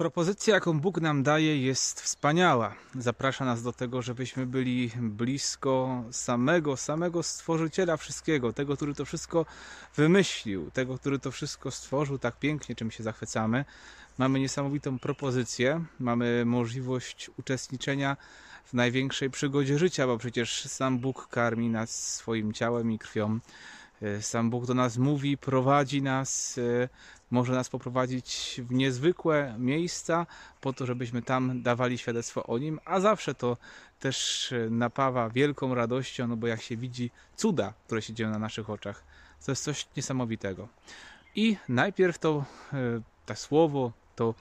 Propozycja, jaką Bóg nam daje, jest wspaniała. Zaprasza nas do tego, żebyśmy byli blisko samego, samego stworzyciela wszystkiego, tego, który to wszystko wymyślił, tego, który to wszystko stworzył tak pięknie, czym się zachwycamy. Mamy niesamowitą propozycję, mamy możliwość uczestniczenia w największej przygodzie życia, bo przecież sam Bóg karmi nas swoim ciałem i krwią. E, Sam Bóg do nas mówi, prowadzi nas, e, może nas poprowadzić w niezwykłe miejsca, po to, żebyśmy tam dawali świadectwo o Nim, a zawsze to też e, napawa wielką radością, no bo jak się widzi cuda, które się dzieją na naszych oczach, to jest coś niesamowitego. I najpierw to, to słowo, to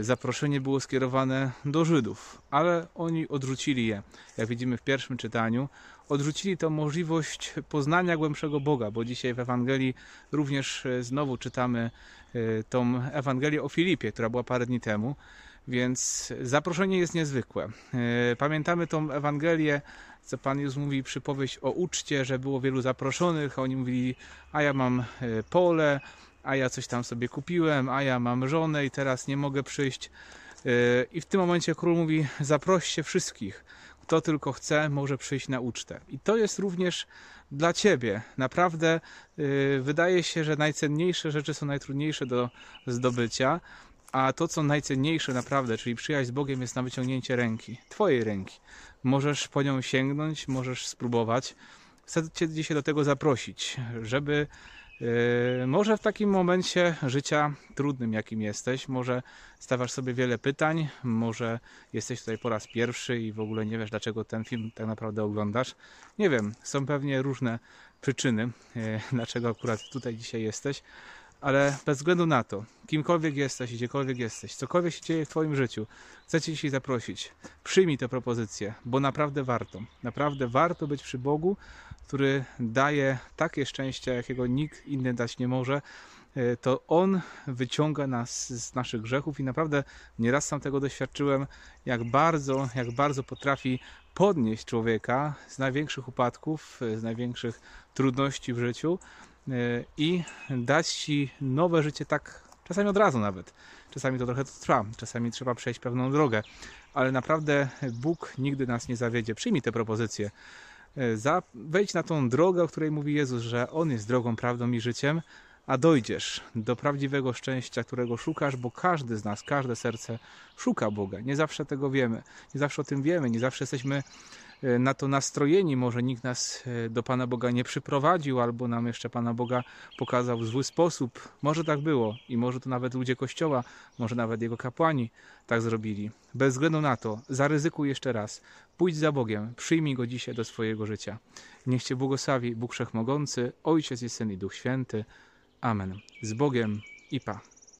zaproszenie było skierowane do Żydów, ale oni odrzucili je. Jak widzimy w pierwszym czytaniu, odrzucili tą możliwość poznania głębszego Boga, bo dzisiaj w Ewangelii również e, znowu czytamy e, tą Ewangelię o Filipie, która była parę dni temu, więc zaproszenie jest niezwykłe. E, pamiętamy tą Ewangelię, co Pan Jezus mówi, przypowieść o uczcie, że było wielu zaproszonych, a oni mówili, a ja mam pole, a ja coś tam sobie kupiłem, a ja mam żonę i teraz nie mogę przyjść. I w tym momencie król mówi: zaproście wszystkich. Kto tylko chce, może przyjść na ucztę. I to jest również dla ciebie. Naprawdę wydaje się, że najcenniejsze rzeczy są najtrudniejsze do zdobycia, a to, co najcenniejsze naprawdę, czyli przyjaźń z Bogiem, jest na wyciągnięcie ręki, twojej ręki. Możesz po nią sięgnąć, możesz spróbować. Chcę Cię dzisiaj do tego zaprosić, żeby może w takim momencie życia trudnym, jakim jesteś, może stawiasz sobie wiele pytań, może jesteś tutaj po raz pierwszy i w ogóle nie wiesz, dlaczego ten film tak naprawdę oglądasz. Nie wiem, są pewnie różne przyczyny, yy, dlaczego akurat tutaj dzisiaj jesteś, ale bez względu na to, kimkolwiek jesteś, gdziekolwiek jesteś, cokolwiek się dzieje w Twoim życiu, chcę Cię dzisiaj zaprosić. Przyjmij tę propozycję, bo naprawdę warto. Naprawdę warto być przy Bogu, który daje takie szczęście, jakiego nikt inny dać nie może. E, to On wyciąga nas z naszych grzechów i naprawdę nieraz sam tego doświadczyłem, jak bardzo, jak bardzo potrafi podnieść człowieka z największych upadków, z największych trudności w życiu e, i dać ci nowe życie tak czasami od razu nawet. Czasami to trochę trwa, czasami trzeba przejść pewną drogę, ale naprawdę Bóg nigdy nas nie zawiedzie. Przyjmij tę propozycję. E, wejdź na tą drogę, o której mówi Jezus, że On jest drogą, prawdą i życiem, a dojdziesz do prawdziwego szczęścia, którego szukasz, bo każdy z nas, każde serce szuka Boga. Nie zawsze tego wiemy, nie zawsze o tym wiemy, nie zawsze jesteśmy E, na to nastrojeni. Może nikt nas e, do Pana Boga nie przyprowadził, albo nam jeszcze Pana Boga pokazał w zły sposób. Może tak było i może to nawet ludzie Kościoła, może nawet jego kapłani tak zrobili. Bez względu na to, zaryzykuj jeszcze raz. Pójdź za Bogiem, przyjmij Go dzisiaj do swojego życia. Niech Cię błogosławi Bóg Wszechmogący, Ojciec i Syn i Duch Święty. Amen. Z Bogiem i Pa.